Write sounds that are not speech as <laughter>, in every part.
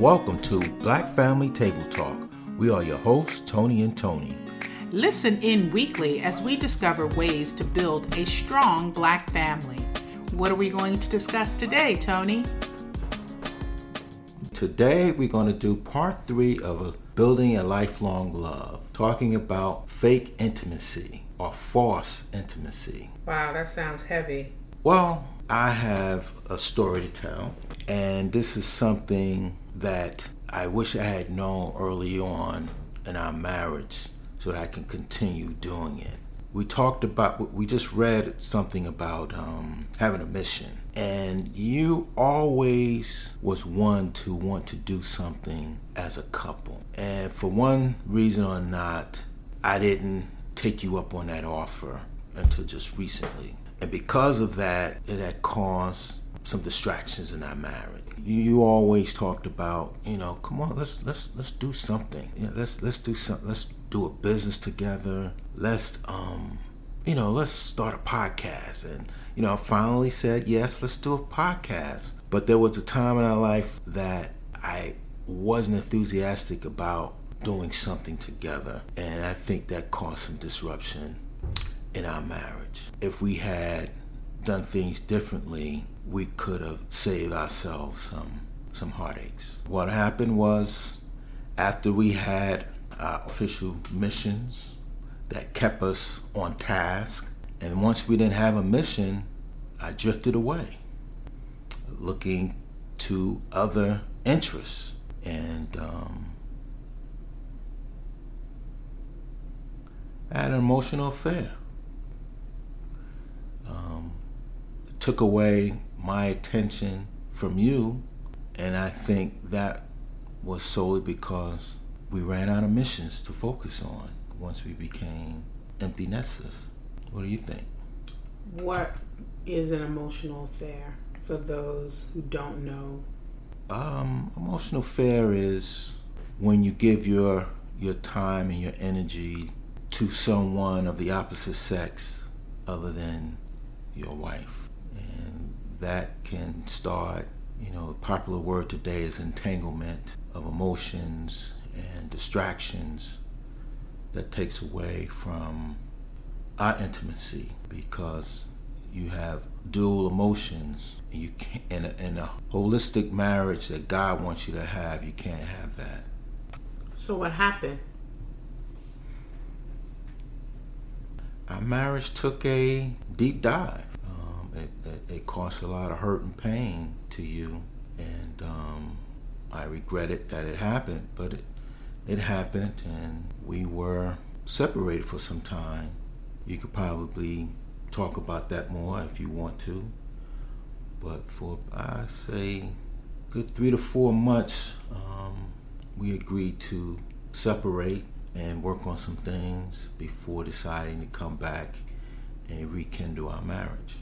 Welcome to Black Family Table Talk. We are your hosts, Tony and Tony. Listen in weekly as we discover ways to build a strong black family. What are we going to discuss today, Tony? Today, we're going to do part three of Building a Lifelong Love, talking about fake intimacy or false intimacy. Wow, that sounds heavy. Well, I have a story to tell, and this is something that I wish I had known early on in our marriage so that I can continue doing it. We talked about, we just read something about um, having a mission. And you always was one to want to do something as a couple. And for one reason or not, I didn't take you up on that offer until just recently. And because of that, it had caused some distractions in our marriage you always talked about, you know, come on, let's let's let's do something. Yeah, let's let's do something. Let's do a business together. Let's um, you know, let's start a podcast. And you know, I finally said yes, let's do a podcast. But there was a time in our life that I wasn't enthusiastic about doing something together, and I think that caused some disruption in our marriage. If we had done things differently, we could have saved ourselves some some heartaches. What happened was after we had our official missions that kept us on task, and once we didn't have a mission, I drifted away, looking to other interests, and um, I had an emotional affair. Um, took away my attention from you. And I think that was solely because we ran out of missions to focus on once we became empty nesters. What do you think? What is an emotional affair for those who don't know? Um, emotional affair is when you give your your time and your energy to someone of the opposite sex other than your wife that can start, you know, a popular word today is entanglement of emotions and distractions that takes away from our intimacy because you have dual emotions and you can't in a, in a holistic marriage that God wants you to have you can't have that. So what happened? Our marriage took a deep dive it, it, caused a lot of hurt and pain to you, and um, I regret it that it happened, but it it happened, and we were separated for some time. You could probably talk about that more if you want to, but for I say good three to four months, um, we agreed to separate and work on some things before deciding to come back and rekindle our marriage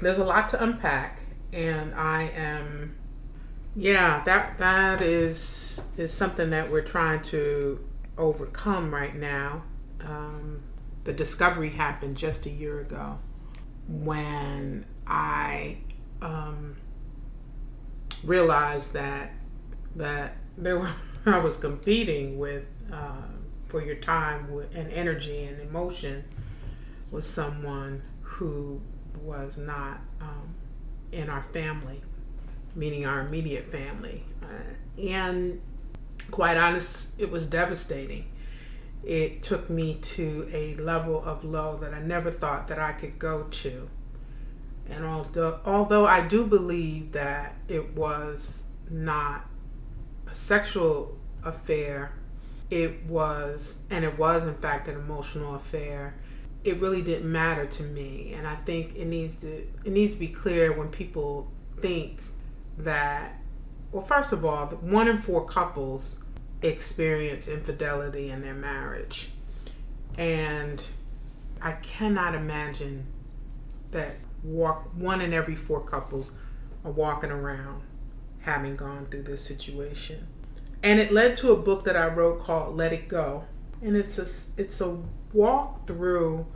there's a lot to unpack, and I am, yeah, that that is is something that we're trying to overcome right now. Um, the discovery happened just a year ago when I um, realized that that there were <laughs> I was competing with uh, for your time and energy and emotion with someone who was not um, in our family, meaning our immediate family. Uh, and quite honest, it was devastating. It took me to a level of low that I never thought that I could go to. And although, although I do believe that it was not a sexual affair, it was, and it was in fact an emotional affair it really didn't matter to me. And i think it needs to it needs to be clear when people think that well first of all one in four couples experience infidelity in their marriage. And i cannot imagine that walk one in every four couples are walking around having gone through this situation. And it led to a book that i wrote called let it go. And it's a it's a walk through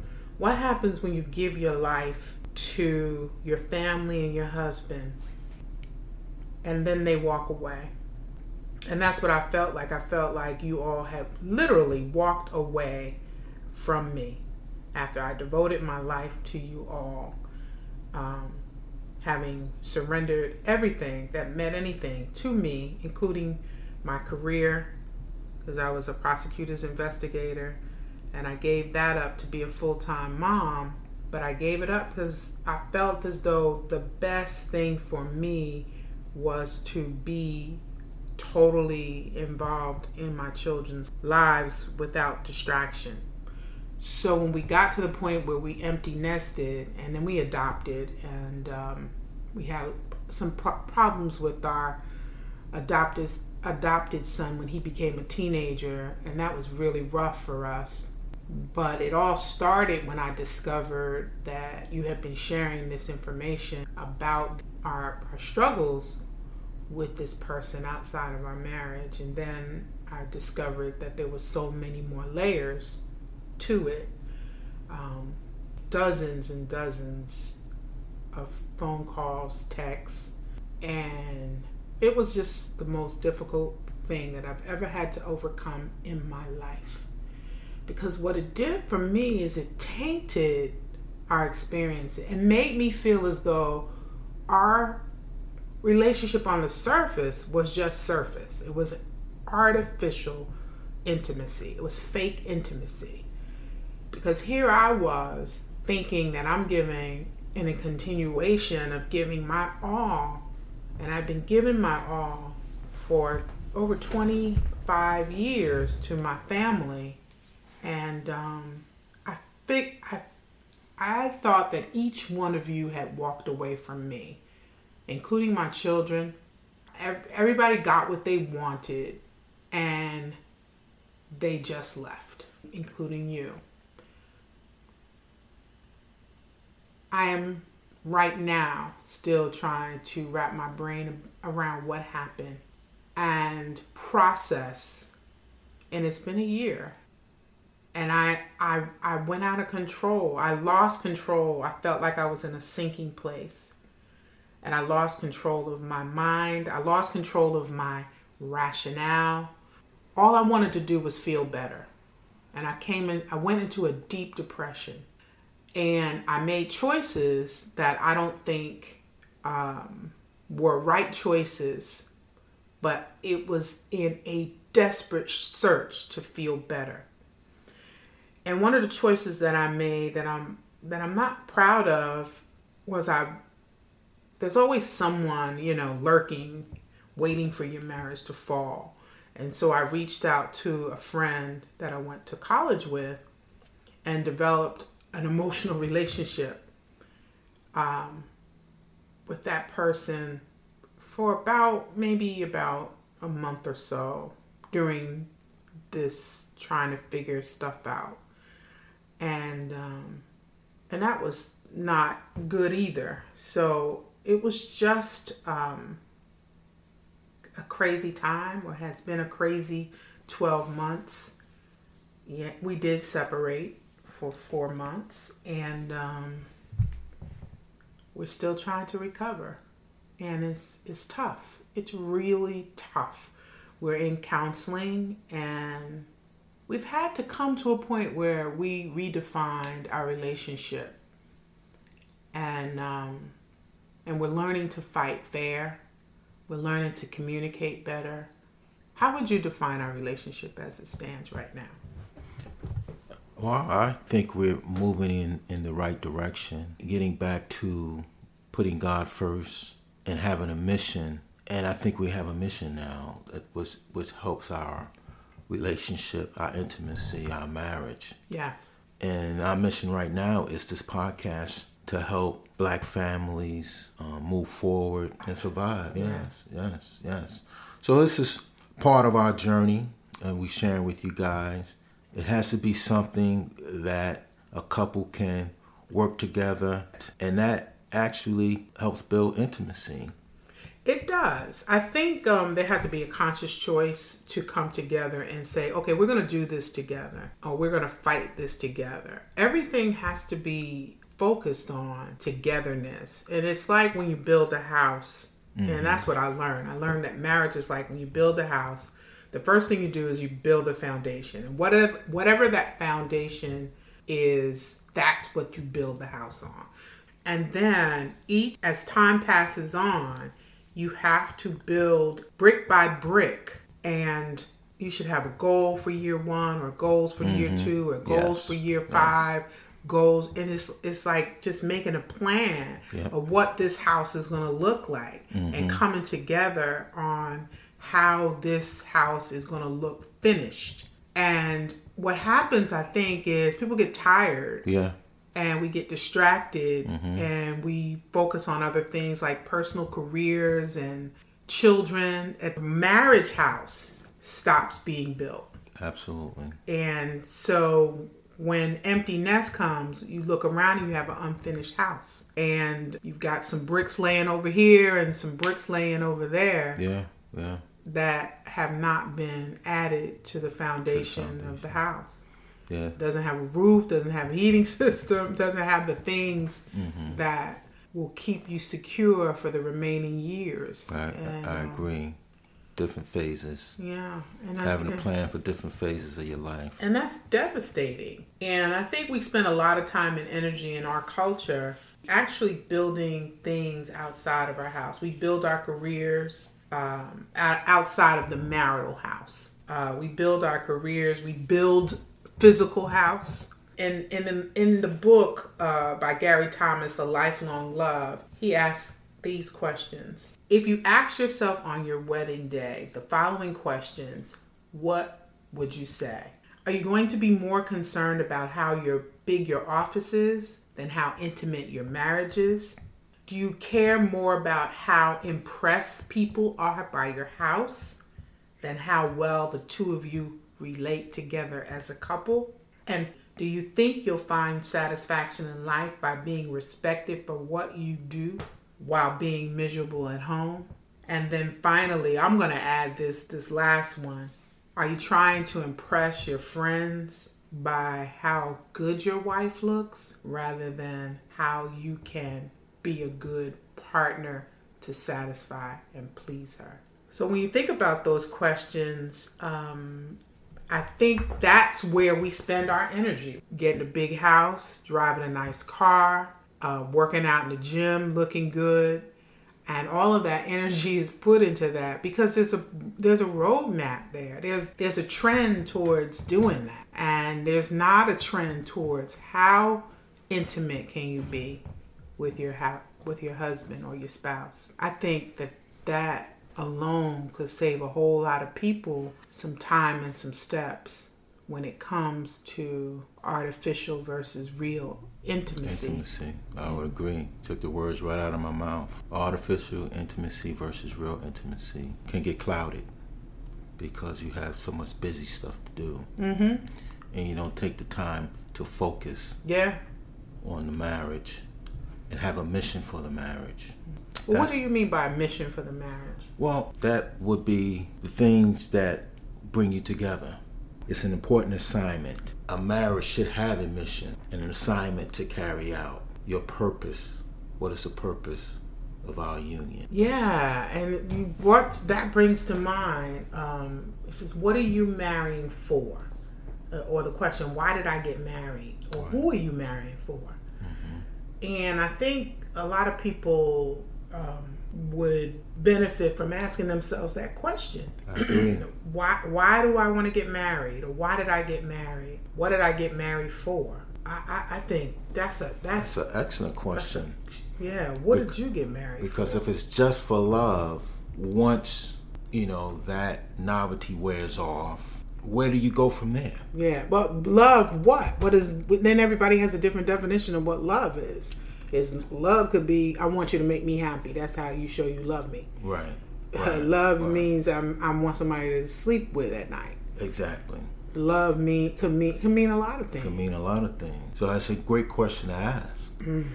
what happens when you give your life to your family and your husband and then they walk away. And that's what I felt like. I felt like you all have literally walked away from me after I devoted my life to you all, um, having surrendered everything that meant anything to me, including my career, because I was a prosecutor's investigator, and I gave that up to be a full time mom. But I gave it up because I felt as though the best thing for me was to be totally involved in my children's lives without distraction. So when we got to the point where we empty nested and then we adopted, and um, we had some pro- problems with our adopted adopted son when he became a teenager, and that was really rough for us. But it all started when I discovered that you have been sharing this information about our, our struggles with this person outside of our marriage. And then I discovered that there were so many more layers to it. Um, dozens and dozens of phone calls, texts, and it was just the most difficult thing that I've ever had to overcome in my life. Because what it did for me is it tainted our experience and made me feel as though our relationship on the surface was just surface. It was artificial intimacy. It was fake intimacy. Because here I was thinking that I'm giving in a continuation of giving my all. And I've been giving my all for over 25 years to my family. And um, I think I, I thought that each one of you had walked away from me including my children. Everybody got what they wanted and they just left, including you. I am right now still trying to wrap my brain around what happened and process. And it's been a year. And I, I, I went out of control. I lost control. I felt like I was in a sinking place and I lost control of my mind. I lost control of my rationale. All I wanted to do was feel better. And I came in, I went into a deep depression. And I made choices that I don't think um, were right choices, but it was in a desperate search to feel better. And one of the choices that I made that I'm that I'm not proud of was I there's always someone, you know, lurking, waiting for your marriage to fall. And so I reached out to a friend that I went to college with and developed an emotional relationship um, with that person for about maybe about a month or so during this trying to figure stuff out. And um, and that was not good either. So it was just um, a crazy time, or has been a crazy 12 months. Yeah, we did separate for four months, and um, we're still trying to recover. And it's it's tough. It's really tough. We're in counseling, and we've had to come to a point where we redefined our relationship, and um, and we're learning to fight fair. We're learning to communicate better. How would you define our relationship as it stands right now? Well, I think we're moving in, in the right direction, getting back to putting God first and having a mission. And I think we have a mission now that was which helps our relationship, our intimacy, our marriage. Yes. And our mission right now is this podcast to help black families um, move forward and survive. Yes, yes, yes. So this is part of our journey, and we sharing with you guys. It has to be something that a couple can work together, and that actually helps build intimacy. It does. I think um, there has to be a conscious choice to come together and say, okay, we're going to do this together, or we're going to fight this together. Everything has to be focused on togetherness. And it's like when you build a house And that's what I learned. I learned that marriage is like when you build a house, the first thing you do is you build the foundation. And whatever whatever that foundation is, that's what you build the house on. And then each as time passes on, you have to build brick by brick and you should have a goal for year one or goals for year mm-hmm. two or goals Yes. for year Yes. five goals and it's it's like just making a plan Yep. of what this house is going to look like and mm-hmm. coming together on how this house is going to look finished and what happens i think is people get tired Yeah. And we get distracted mm-hmm. and we focus on other things like personal careers and children the marriage house stops being built Absolutely. and so when empty nest comes, you look around and you have an unfinished house. And you've got some bricks laying over here and some bricks laying over there Yeah. Yeah. that have not been added to the foundation, of the house. Yeah. Doesn't have a roof, doesn't have a heating <laughs> system, doesn't have the things that will keep you secure for the remaining years. I, And, I uh, agree. Different phases. Yeah. And Having a plan for different phases of your life. And that's devastating. And I think we spend a lot of time and energy in our culture actually building things outside of our house. We build our careers um, outside of the marital house. Uh, we build our careers. We build physical house. And, in, in the book uh, by Gary Thomas, A Lifelong Love, he asks these questions. If you ask yourself on your wedding day the following questions, what would you say? Are you going to be more concerned about how your big your office is than how intimate your marriage is? Do you care more about how impressed people are by your house than how well the two of you relate together as a couple? And do you think you'll find satisfaction in life by being respected for what you do while being miserable at home? And then finally, I'm going to add this this last one. Are you trying to impress your friends by how good your wife looks rather than how you can be a good partner to satisfy and please her? So when you think about those questions, um, I think that's where we spend our energy. Getting a big house, driving a nice car, uh, working out in the gym, looking good, and all of that energy is put into that because there's a there's a roadmap there. There's there's a trend towards doing that, and there's not a trend towards how intimate can you be with your with your husband or your spouse. I think that that alone could save a whole lot of people some time and some steps when it comes to artificial versus real intimacy. Intimacy. I would agree. Took the words right out of my mouth. Artificial intimacy versus real intimacy can get clouded because you have so much busy stuff to do. Mm-hmm. And you don't take the time to focus Yeah. on the marriage and have a mission for the marriage. Well, what do you mean by mission for the marriage? Well, that would be the things that bring you together. It's an important assignment. A marriage should have a mission and an assignment to carry out. Your purpose. What is the purpose of our union? Yeah, and you, what that brings to mind um, says, "What are you marrying for?" Uh, or the question, "Why did I get married?" Or who are you marrying for? And I think a lot of people um, would benefit from asking themselves that question. <clears throat> Why why do I want to get married or why did I get married? What did I get married for? I, I, I think that's a that's That's an excellent question. yeah. What did you get married? Because for? if it's just for love, once, you know, that novelty wears off, where do you go from there? yeah, but love what? What is then? Everybody has a different definition of what love is. Is love could be I want you to make me happy. That's how you show you love me. Right. <laughs> love right. means I'm I want somebody to sleep with at night. Exactly. Love mean could mean could mean a lot of things. Could mean a lot of things. So that's a great question to ask. Mm.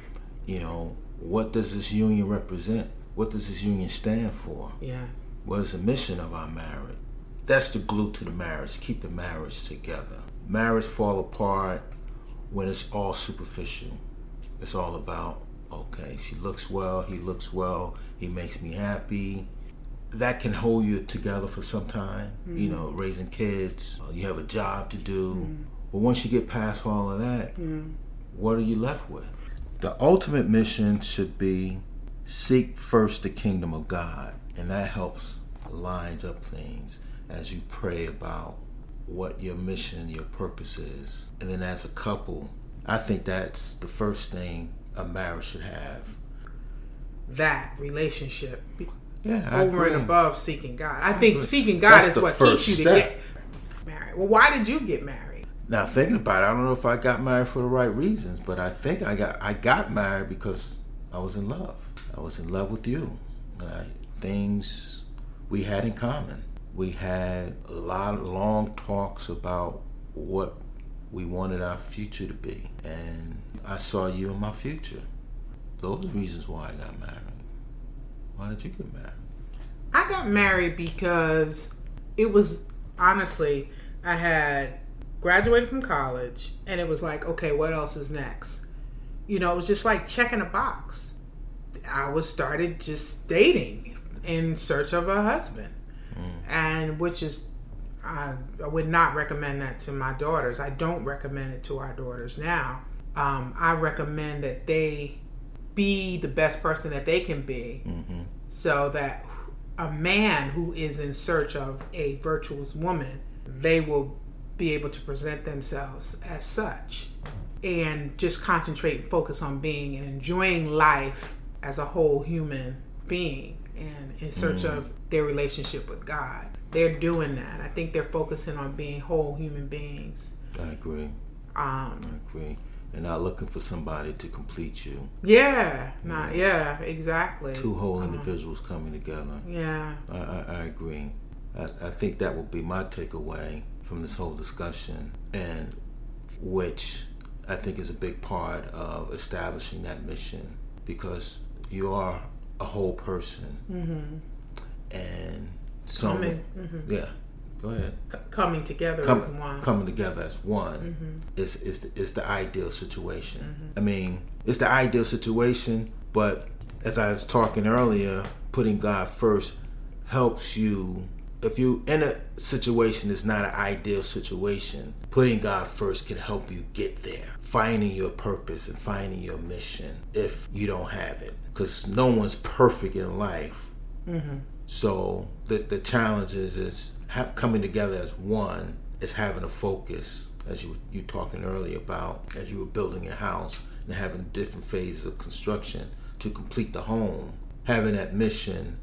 You know, what does this union represent? What does this union stand for? Yeah, What is the mission of our marriage? That's the glue to the marriage. Keep the marriage together. Marriage fall apart when it's all superficial. It's all about Okay, she looks well, he looks well, he makes me happy. That can hold you together for some time, mm-hmm. you know, raising kids, uh, you have a job to do. Mm-hmm. But once you get past all of that, mm-hmm. what are you left with? The ultimate mission should be seek first the kingdom of God, and that helps lines up things as you pray about what your mission, your purpose is. And then as a couple, I think that's the first thing a marriage should have. That relationship. Yeah, over and above seeking God. I think seeking God that's is what keeps you step. to get married. Well, why did you get married? Now thinking about it, I don't know if I got married for the right reasons, but I think I got I got married because I was in love. I was in love with you. I, things we had in common. We had a lot of long talks about what we wanted our future to be. And I saw you in my future. Those are the reasons why I got married. Why did you get married? I got married because it was honestly, I had graduated from college and it was like, okay, what else is next? You know, it was just like checking a box. I was started just dating in search of a husband. Mm. And which is I, I, would not recommend that to my daughters. I don't recommend it to our daughters now. Um, I recommend that they be the best person that they can be mm-hmm. so that a man who is in search of a virtuous woman, they will be able to present themselves as such and just concentrate and focus on being and enjoying life as a whole human being and in search mm. of their relationship with God. They're doing that. I think they're focusing on being whole human beings. I agree. Um, I agree. And not looking for somebody to complete you. Yeah, not yeah, exactly. Two whole uh-huh. individuals coming together. Yeah, I, I, I agree. I, I think that will be my takeaway from this whole discussion, and which I think is a big part of establishing that mission because you are a whole person, mm-hmm. And so mm-hmm. yeah. Go ahead. C- coming together Com- as one. Coming together as one mm-hmm. is is the, is the ideal situation. Mm-hmm. I mean, it's the ideal situation, but as I was talking earlier, putting God first helps you. If you in a situation that's not an ideal situation, putting God first can help you get there. Finding your purpose and finding your mission if you don't have it because no one's perfect in life. Mm-hmm. So the the challenge is is ha- coming together as one is having a focus, as you you talking earlier about as you were building your house and having different phases of construction to complete the home. Having that mission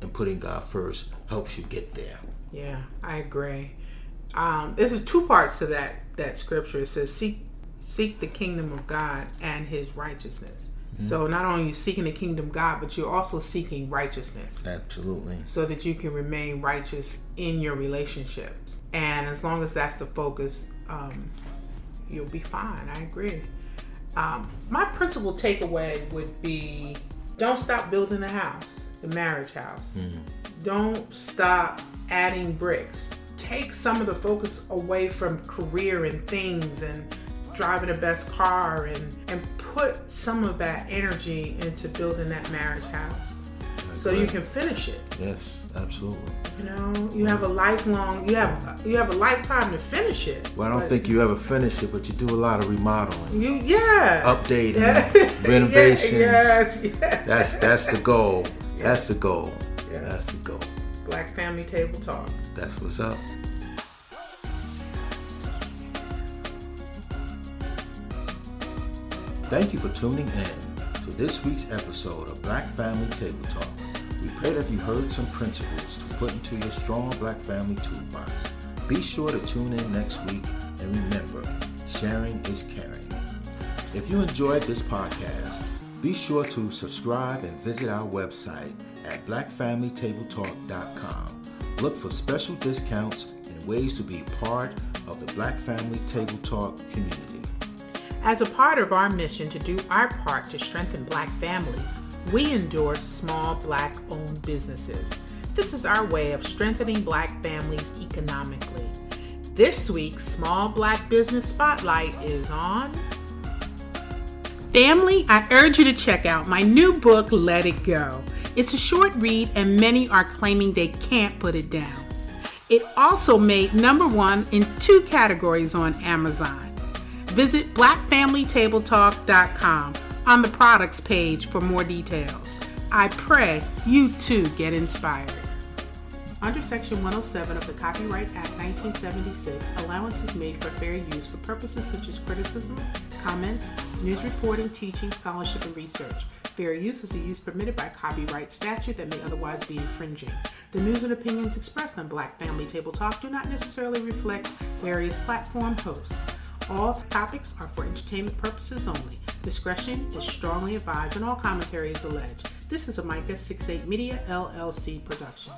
and putting God first helps you get there. Yeah, I agree. Um, there's two parts to that that scripture. It says, "Seek seek the kingdom of God and His righteousness." So not only are you seeking the kingdom of God, but you're also seeking righteousness. Absolutely. So that you can remain righteous in your relationships. And as long as that's the focus, um, you'll be fine. I agree. Um, my principal takeaway would be don't stop building the house, the marriage house. Mm-hmm. Don't stop adding bricks. Take some of the focus away from career and things and driving the best car and, and put some of that energy into building that marriage house so you can finish it. Yes, absolutely. You know, you have a lifelong, you have you have a lifetime to finish it. Well, I don't think you ever finish it, but you do a lot of remodeling. You, yeah, updating, yeah. <laughs> renovation. yes, yes. That's that's the goal. <laughs> That's the goal. Yeah. That's the goal. Black Family Table Talk. That's what's up. Thank you for tuning in to this week's episode of Black Family Table Talk. We pray that you heard some principles to put into your strong Black Family toolbox. Be sure to tune in next week and remember, sharing is caring. If you enjoyed this podcast, be sure to subscribe and visit our website at blackfamilytabletalk.com. Look for special discounts and ways to be part of the Black Family Table Talk community. As a part of our mission to do our part to strengthen Black families, we endorse small Black owned businesses. This is our way of strengthening Black families economically. This week's Small Black Business Spotlight is on Family, I urge you to check out my new book, Let It Go. It's a short read, and many are claiming they can't put it down. It also made number one in two categories on Amazon. Visit blackfamilytabletalk.com on the products page for more details. I pray you too get inspired. Under Section 107 of the Copyright Act 1976, allowance is made for fair use for purposes such as criticism, comments, news reporting, teaching, scholarship, and research. Fair use is a use permitted by copyright statute that may otherwise be infringing. The news and opinions expressed on Black Family Table Talk do not necessarily reflect various platform hosts. All topics are for entertainment purposes only. Discretion is strongly advised and all commentary is alleged. This is a Micah 68 Media LLC production.